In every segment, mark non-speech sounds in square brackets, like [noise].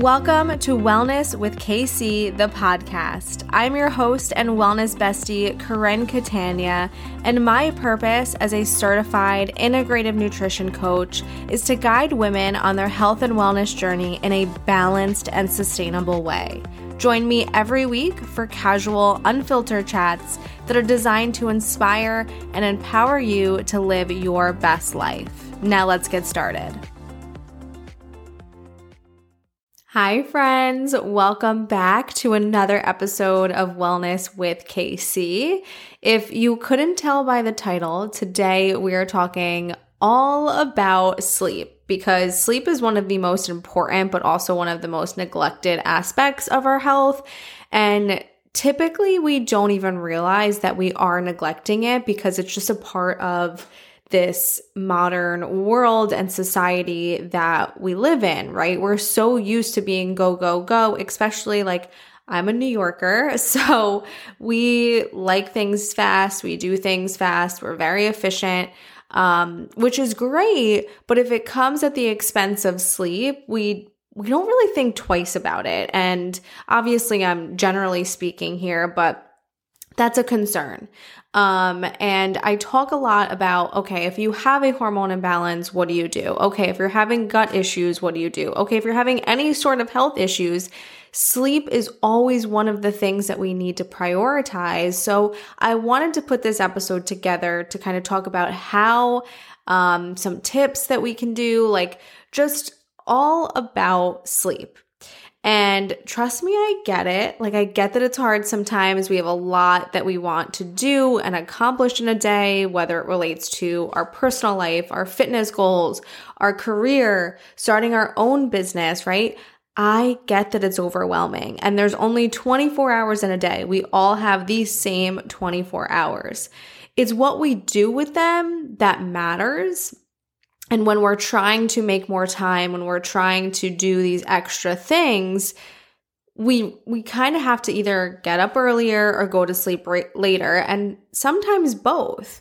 Welcome to Wellness with KC, the podcast. I'm your host and wellness bestie, Koren Catania, and my purpose as a certified integrative nutrition coach is to guide women on their health and wellness journey in a balanced and sustainable way. Join me every week for casual, unfiltered chats that are designed to inspire and empower you to live your best life. Now, let's get started. Hi, friends. Welcome back to another episode of Wellness with KC. If you couldn't tell by the title, today we are talking all about sleep because sleep is one of the most important, but also one of the most neglected aspects of our health. And typically we don't even realize that we are neglecting it because it's just a part of this modern world and society that we live in, right? We're so used to being go, go, go, especially like I'm a New Yorker, [laughs] so we like things fast, we do things fast, we're very efficient. Um, which is great, but if it comes at the expense of sleep, we we don't really think twice about it. And obviously, I'm generally speaking here, but that's a concern. Um, and I talk a lot about okay, if you have a hormone imbalance, what do you do? Okay, if you're having gut issues, what do you do? Okay, if you're having any sort of health issues, sleep is always one of the things that we need to prioritize. So I wanted to put this episode together to kind of talk about how um, some tips that we can do, like just all about sleep. And trust me, I get it. Like, I get that it's hard sometimes. We have a lot that we want to do and accomplish in a day, whether it relates to our personal life, our fitness goals, our career, starting our own business, right? I get that it's overwhelming and there's only 24 hours in a day. We all have these same 24 hours. It's what we do with them that matters and when we're trying to make more time, when we're trying to do these extra things, we we kind of have to either get up earlier or go to sleep right later and sometimes both.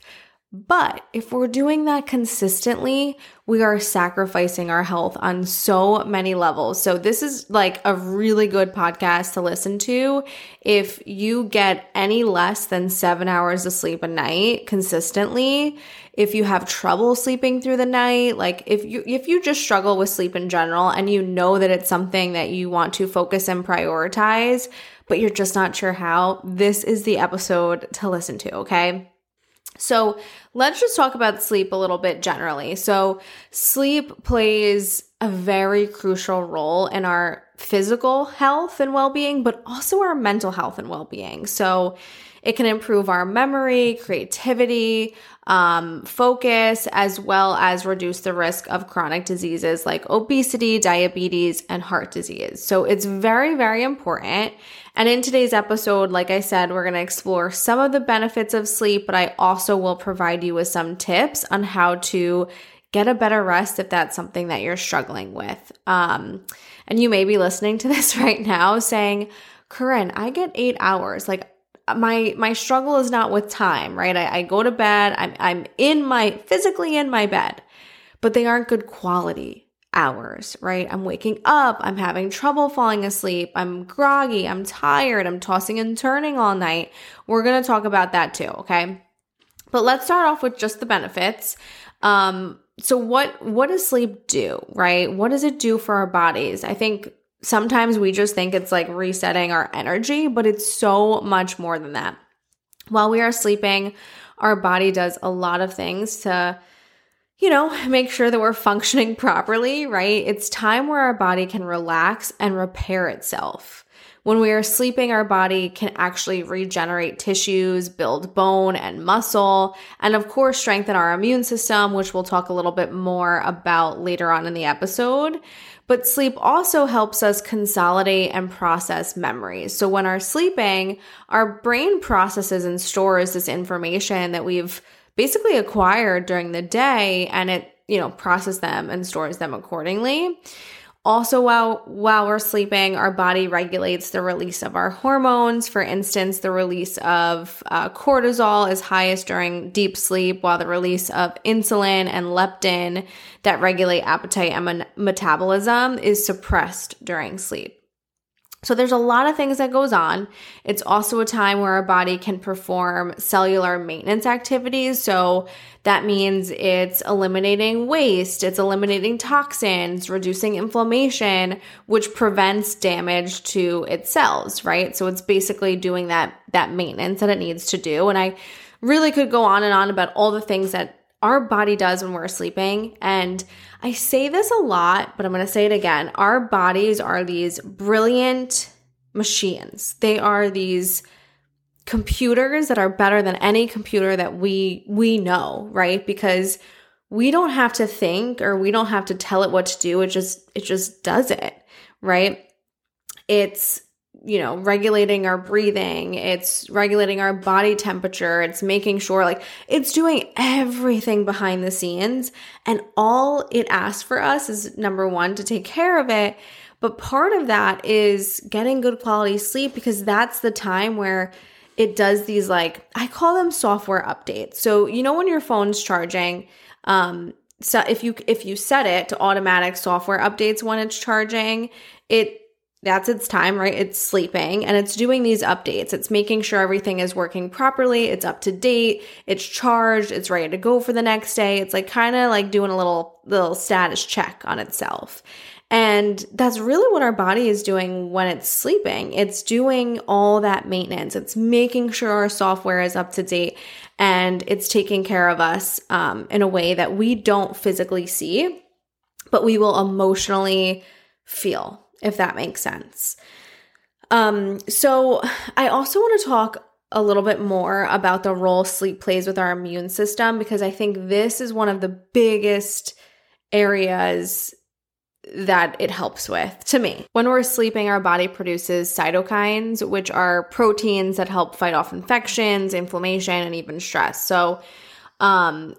But if we're doing that consistently, we are sacrificing our health on so many levels. So, this is like a really good podcast to listen to. If you get any less than seven hours of sleep a night consistently, if you have trouble sleeping through the night, like if you if you just struggle with sleep in general and you know that it's something that you want to focus and prioritize, but you're just not sure how, this is the episode to listen to, okay? So let's just talk about sleep a little bit generally. So, sleep plays a very crucial role in our physical health and well being, but also our mental health and well being. So, it can improve our memory, creativity, um, focus, as well as reduce the risk of chronic diseases like obesity, diabetes, and heart disease. So it's very, very important. And in today's episode, like I said, we're going to explore some of the benefits of sleep, but I also will provide you with some tips on how to get a better rest if that's something that you're struggling with. Um, and you may be listening to [laughs] this right now saying, Koren, I get eight hours. Like, my my struggle is not with time, right? I, I go to bed, I'm I'm in my physically in my bed, but they aren't good quality hours, right? I'm waking up, I'm having trouble falling asleep, I'm groggy, I'm tired, I'm tossing and turning all night. We're gonna talk about that too, okay? But let's start off with just the benefits. Um, so what what does sleep do, right? What does it do for our bodies? I think sometimes we just think it's like resetting our energy, but it's so much more than that. While we are sleeping, our body does a lot of things to, you know, make sure that we're [laughs] functioning properly, right? It's time where our body can relax and repair itself. When we are sleeping, our body can actually regenerate tissues, build bone and muscle, and of course, strengthen our immune system, which we'll talk a little bit more about later on in the episode. But sleep also helps us consolidate and process memories. So when we're sleeping, our brain processes and stores this information that we've basically acquired during the day and it, you know, process them and stores them accordingly. Also, while while we're sleeping, our body regulates the release of our hormones. For instance, the release of uh, cortisol is highest during deep sleep, while the release of insulin and leptin that regulate appetite and metabolism is suppressed during sleep. So there's a lot of things that goes on. It's also a time where our body can perform cellular maintenance activities. So that means it's eliminating waste, it's eliminating toxins, reducing inflammation, which prevents damage to its cells, right? So it's basically doing that that maintenance that it needs to do. And I really could go on and on about all the things that our body does when we're sleeping. And I say this a lot, but I'm going to say it again. Our bodies are these brilliant machines. They are these computers that are better than any computer that we we know, right? Because we don't have to think or we don't have to tell it what to do. It just it just does it, right? It's you know, regulating our breathing, it's regulating our body temperature, it's making sure like it's doing everything behind the scenes. And all it asks for us is number one, to take care of it. But part of that is getting good quality sleep because that's the time where it does these like, I call them software updates. So, you know, when your phone's charging, um, so if you if you set it to automatic software updates when it's charging, it that's its time, right? It's sleeping and it's doing these updates. It's making sure everything is working properly, it's up to date, it's charged, it's ready to go for the next day. It's like kind of like doing a little little status check on itself. And that's really what our body is doing when it's sleeping. It's doing all that maintenance. It's making sure our software is up to date and it's taking care of us um, in a way that we don't physically see, but we will emotionally feel if that makes sense. Um, so I also want to talk a little bit more about the role sleep plays with our immune system because I think this is one of the biggest areas that it helps with to me. When we're sleeping, our body produces cytokines, which are proteins that help fight off infections, inflammation, and even stress. So, um,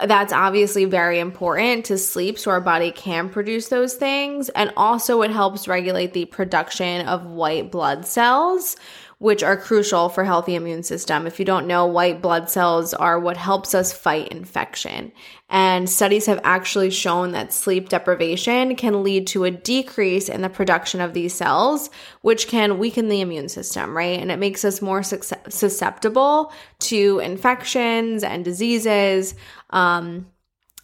that's obviously very important to sleep so our body can produce those things. And also, it helps regulate the production of white blood cells, which are crucial for healthy immune system. If you don't know, white blood cells are what helps us fight infection. And studies have actually shown that sleep deprivation can lead to a decrease in the production of these cells, which can weaken the immune system, right? And it makes us more susceptible to infections and diseases. Um,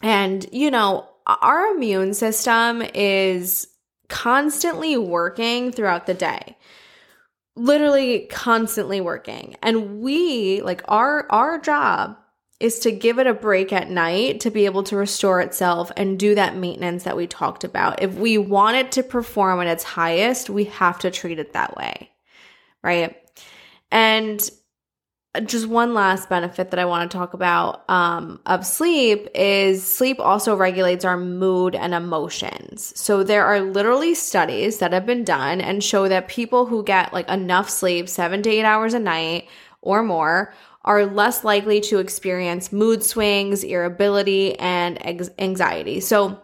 and, you know, our immune system is constantly working throughout the day literally constantly working. And we, like our our job is to give it a break at night to be able to restore itself and do that maintenance that we talked about. If we want it to perform at its highest, we have to treat it that way. Right? And just one last benefit that I want to talk about um, of sleep is sleep also regulates our mood and emotions. So there are literally studies that have been done and show that people who get like enough sleep, seven to eight hours a night or more, are less likely to experience mood swings, irritability, and anxiety. So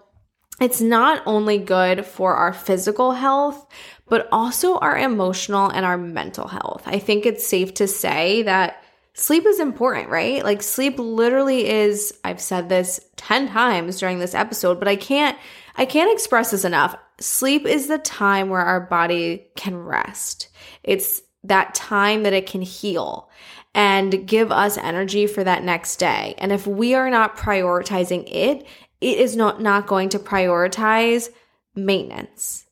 it's not only good for our physical health, but also our emotional and our mental health. I think it's safe to say that sleep is important, right? Like sleep literally is, I've said this 10 times during this episode, but I can't I can't express this enough. Sleep is the time where our body can rest. It's that time that it can heal and give us energy for that next day. And if we are not prioritizing it, it is not not going to prioritize maintenance,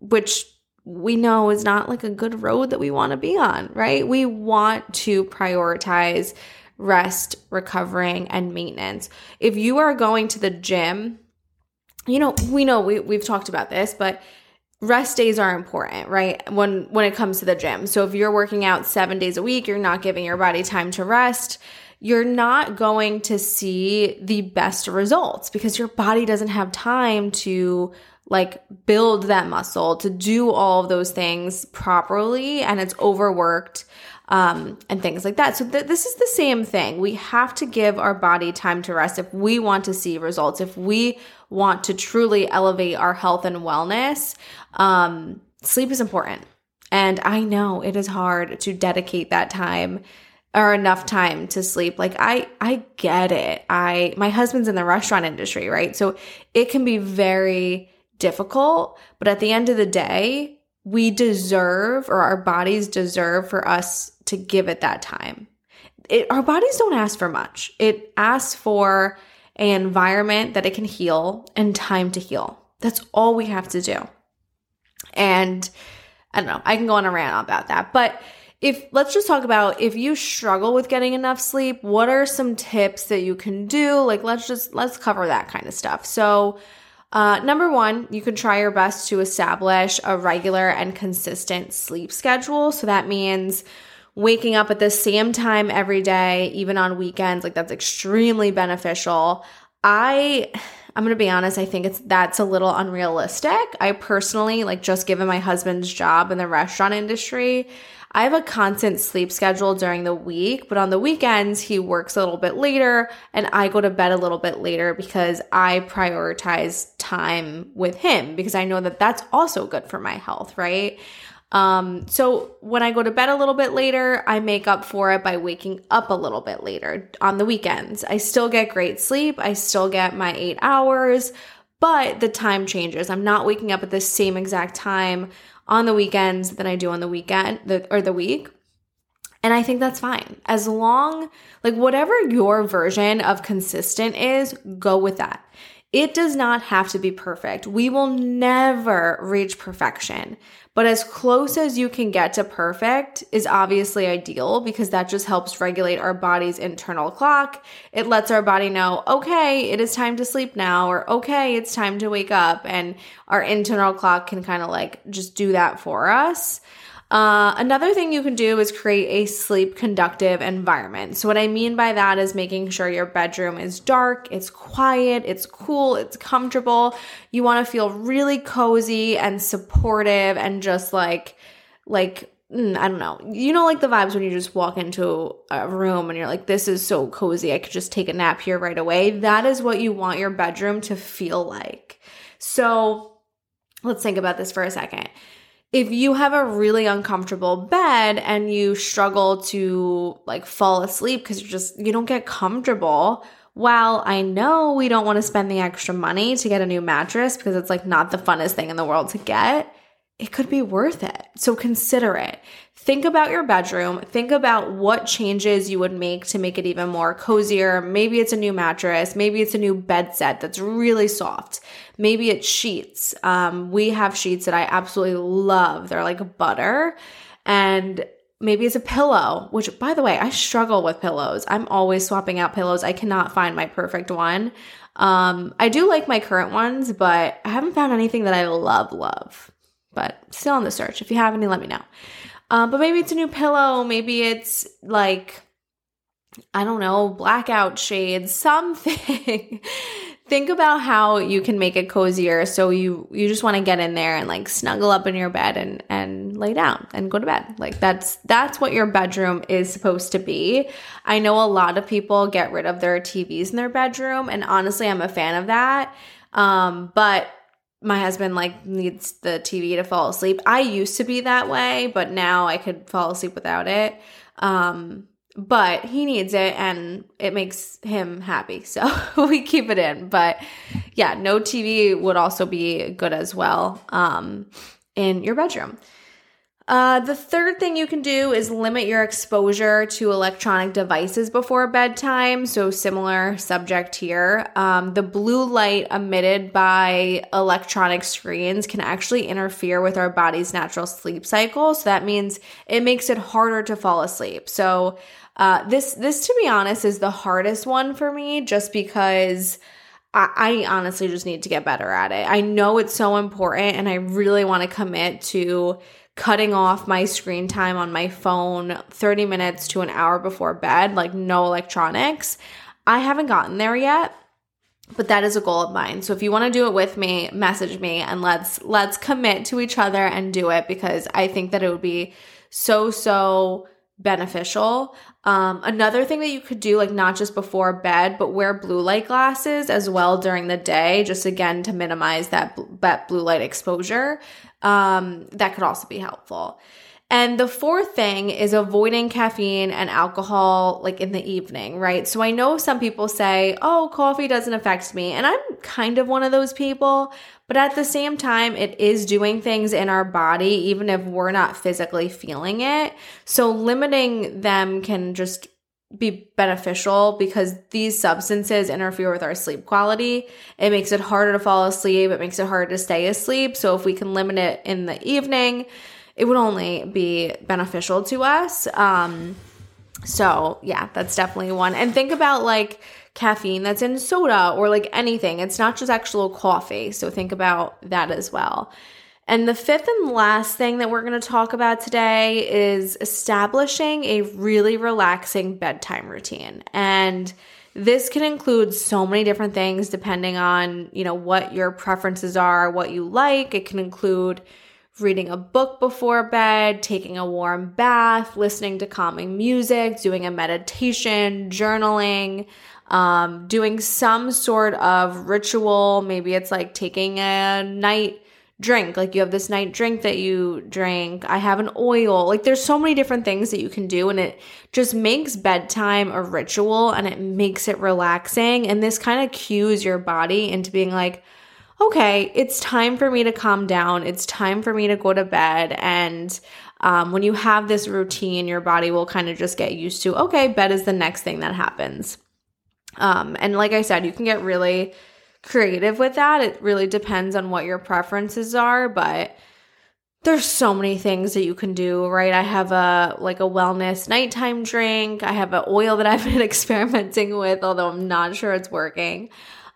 which we know is not like a good road that we want to be on, right? We want to prioritize rest, recovering, and maintenance. If you are going to the gym, you know, we know we, we've talked about this, but rest days are important, right? When when it comes to the gym. So if you're working out 7 days a week, you're not giving your body time to rest, you're not going to see the best results because your body doesn't have time to like build that muscle, to do all of those things properly, and it's overworked. um, and things like that. So th- this is the same thing. We have to give our body time to rest if we want to see results, if we want to truly elevate our health and wellness. Um, sleep is important. And I know it is hard to dedicate that time or enough time to sleep. Like I I get it. I my husband's in the restaurant industry, right? So it can be very difficult, but at the end of the day, we deserve or our bodies deserve for us to give it that time. It, our bodies don't ask for much. It asks for an environment that it can heal and time to heal. That's all we have to do. And I don't know, I can go on a rant about that, but if let's just talk about if you struggle with getting enough sleep, what are some tips that you can do? Like let's just let's cover that kind of stuff. So, uh, number one, you can try your best to establish a regular and consistent sleep schedule. So that means waking up at the same time every day, even on weekends. Like that's extremely beneficial. I I'm going to be honest, I think it's that's a little unrealistic. I personally like just given my husband's job in the restaurant industry, I have a constant sleep schedule during the week, but on the weekends, he works a little bit later and I go to bed a little bit later because I prioritize time with him because I know that that's also good for my health, right? Um, so when I go to bed a little bit later, I make up for it by waking up a little bit later on the weekends. I still get great sleep. I still get my eight hours, but the time changes. I'm not waking up at the same exact time on the weekends than I do on the weekend the, or the week. And I think that's fine. As long, like, whatever your version of consistent is, go with that. It does not have to be perfect. We will never reach perfection. But as close as you can get to perfect is obviously ideal because that just helps regulate our body's internal clock. It lets our body know, okay, it is time to sleep now, or okay, it's time to wake up. And our internal clock can kind of like just do that for us. Uh, another thing you can do is create a sleep conductive environment. So, what I mean by that is making sure your bedroom is dark, it's quiet, it's cool, it's comfortable. You want to feel really cozy and supportive and just like, like, mm, I don't know. You know, like the vibes when you just walk into a room and you're like, this is so cozy. I could just take a nap here right away. That is what you want your bedroom to feel like. So, let's think about this for a second if you have a really uncomfortable bed and you struggle to like fall asleep because you're just you don't get comfortable well I know we don't want to spend the extra money to get a new mattress because it's like not the funnest thing in the world to get, it could be worth it. So consider it. Think about your bedroom. Think about what changes you would make to make it even more cozier. Maybe it's a new mattress. Maybe it's a new bed set that's really soft. Maybe it's sheets. Um, we have sheets that I absolutely love. They're like butter. And maybe it's a pillow, which by the way, I struggle with pillows. I'm always swapping out pillows. I cannot find my perfect one. Um, I do like my current ones, but I haven't found anything that I love, love but still on the search. If you have any, let me know. Um, but maybe it's a new pillow. Maybe it's like, I don't know, blackout shades, something. [laughs] Think about how you can make it cozier. So you you just want to get in there and like snuggle up in your bed and and lay down and go to bed. Like that's that's what your bedroom is supposed to be. I know a lot of people get rid of their TVs in their bedroom, and honestly, I'm a fan of that. Um, but my husband like needs the TV to fall asleep. I used to be that way, but now I could fall asleep without it. Um, but he needs it and it makes him happy. [laughs] So we keep it in. But yeah, no TV would also be good as well um, in your bedroom. Uh, the third thing you can do is limit your exposure to electronic devices before bedtime. So, similar subject here. Um, the blue light emitted by electronic screens can actually interfere with our body's natural sleep cycle. So, that means it makes it harder to fall asleep. So, uh, this, this, to be honest, is the hardest one for me just because. I, honestly just need to get better at it. I know it's so important and I really want to commit to cutting off my screen time on my phone 30 minutes to an hour before bed, like no electronics. I haven't gotten there yet, but that is a goal of mine. So if you want to do it with me, message me and let's let's commit to each other and do it because I think that it would be so so beneficial. Um, another thing that you could do, like not just before bed, but wear blue light glasses as well during the day, just again to minimize that, that blue light exposure. Um, that could also be helpful. And the fourth thing is avoiding caffeine and alcohol like in the evening, right? So I know some people say, oh, coffee doesn't affect me. And I'm kind of one of those people. But at the same time, it is doing things in our body, even if we're not physically feeling it. So limiting them can just be beneficial because these substances interfere with our sleep quality. It makes it harder to fall asleep. It makes it harder to stay asleep. So if we can limit it in the evening, it would only be beneficial to us. Um, so yeah, that's definitely one. And think about like caffeine that's in soda or like anything. It's not just actual coffee. So think about that as well. And the fifth and last thing that we're going to talk about today is establishing a really relaxing bedtime routine. And this can include so many different things depending on, you know, what your preferences are, what you like. It can include reading a book before bed, taking a warm bath, listening to calming music, doing a meditation, journaling, um, doing some sort of ritual. Maybe it's like taking a night drink. Like you have this night drink that you drink. I have an oil. Like there's so many different things that you can do and it just makes bedtime a ritual and it makes it relaxing. And this kind of cues your body into being like, okay, it's time for me to calm down. It's time for me to go to bed. And um, when you have this routine, your body will kind of just get used to, okay, bed is the next thing that happens. Um, and like I said, you can get really creative with that. It really depends on what your preferences are, but there's so many things that you can do, right? I have a like a wellness nighttime drink. I have an oil that [laughs] I've been experimenting with, although I'm not sure it's working.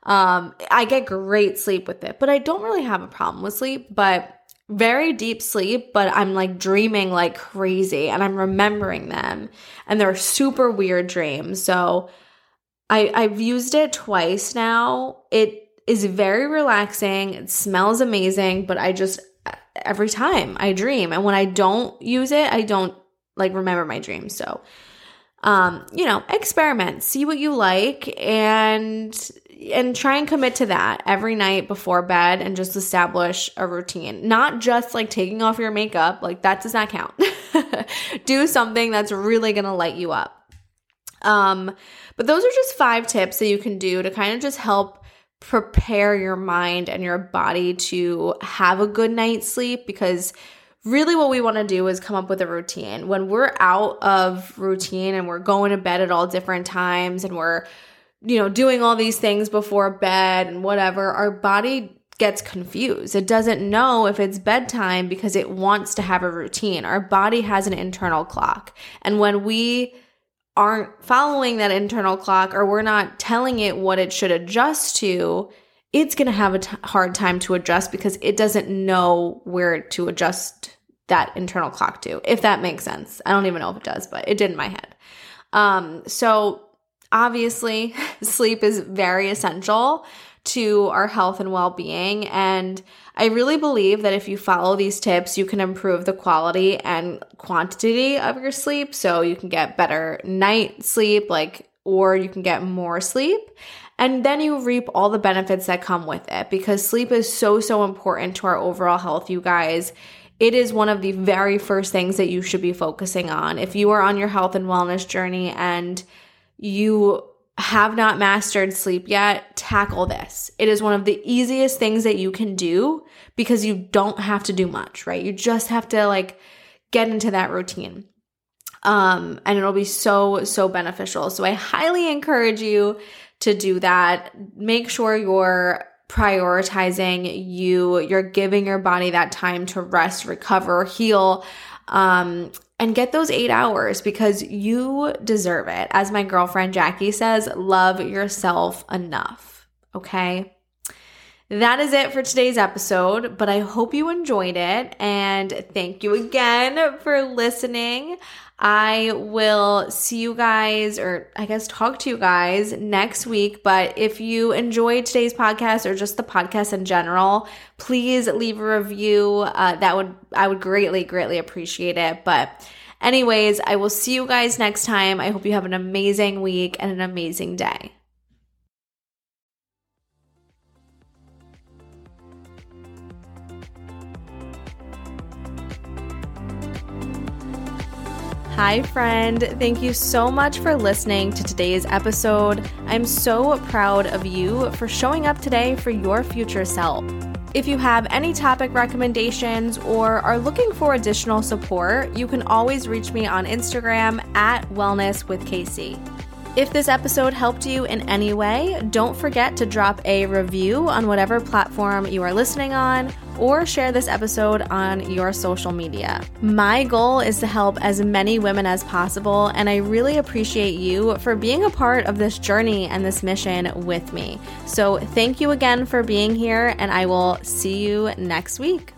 Um, I get great sleep with it, but I don't really have a problem with sleep, but very deep sleep, but I'm like dreaming like crazy and I'm remembering them and they're super weird dreams. So I, I've used it twice now. It is very relaxing. It smells amazing, but I just every time I dream and when I don't use it, I don't like remember my dreams. So um, you know, experiment, see what you like and and try and commit to that every night before bed and just establish a routine. Not just like taking off your makeup, like that does not count. [laughs] Do something that's really going to light you up. Um, but those are just five tips that you can do to kind of just help prepare your mind and your body to have a good night's sleep because really what we want to do is come up with a routine. When we're out of routine and we're going to bed at all different times and we're you know, doing all these things before bed and whatever, our body gets confused. It doesn't know if it's bedtime because it wants to have a routine. Our body has an internal clock. And when we aren't following that internal clock or we're not telling it what it should adjust to, it's going to have a t- hard time to adjust because it doesn't know where to adjust that internal clock to, if that makes sense. I don't even know if it does, but it did in my head. Um, so Obviously, [laughs] sleep is very essential to our health and well being. And I really believe that if you follow these tips, you can improve the quality and quantity of your sleep. So you can get better night sleep, like, or you can get more sleep. And then you reap all the benefits that come with it because sleep is so, so important to our overall health, you guys. It is one of the very first things that you should be focusing on. If you are on your health and wellness journey and you have not mastered sleep yet, tackle this. It is one of the easiest things that you can do because you don't have to do much, right? You just have to like get into that routine. Um, and it'll be so, so beneficial. So I highly encourage you to do that. Make sure you're prioritizing you, you're giving your body that time to rest, recover, heal. Um, and get those eight hours because you deserve it. As my girlfriend Jackie says, love yourself enough. Okay. That is it for today's episode, but I hope you enjoyed it and thank you again for listening. I will see you guys, or I guess talk to you guys next week. But if you enjoyed today's podcast or just the podcast in general, please leave a review. Uh, that would I would greatly, greatly appreciate it. But Anyways, I will see you guys next time. I hope you have an amazing week and an amazing day. Hi, friend. Thank you so much for listening to today's episode. I'm so proud of you for showing up today for your future self. If you have any topic recommendations or are looking for additional support, you can always reach me on Instagram at Wellness with KC. If this episode helped you in any way, don't forget to drop a review on whatever platform you are listening on or share this episode on your social media. My goal is to help as many women as possible, and I really appreciate you for being a part of this journey and this mission with me. So, thank you again for being here, and I will see you next week.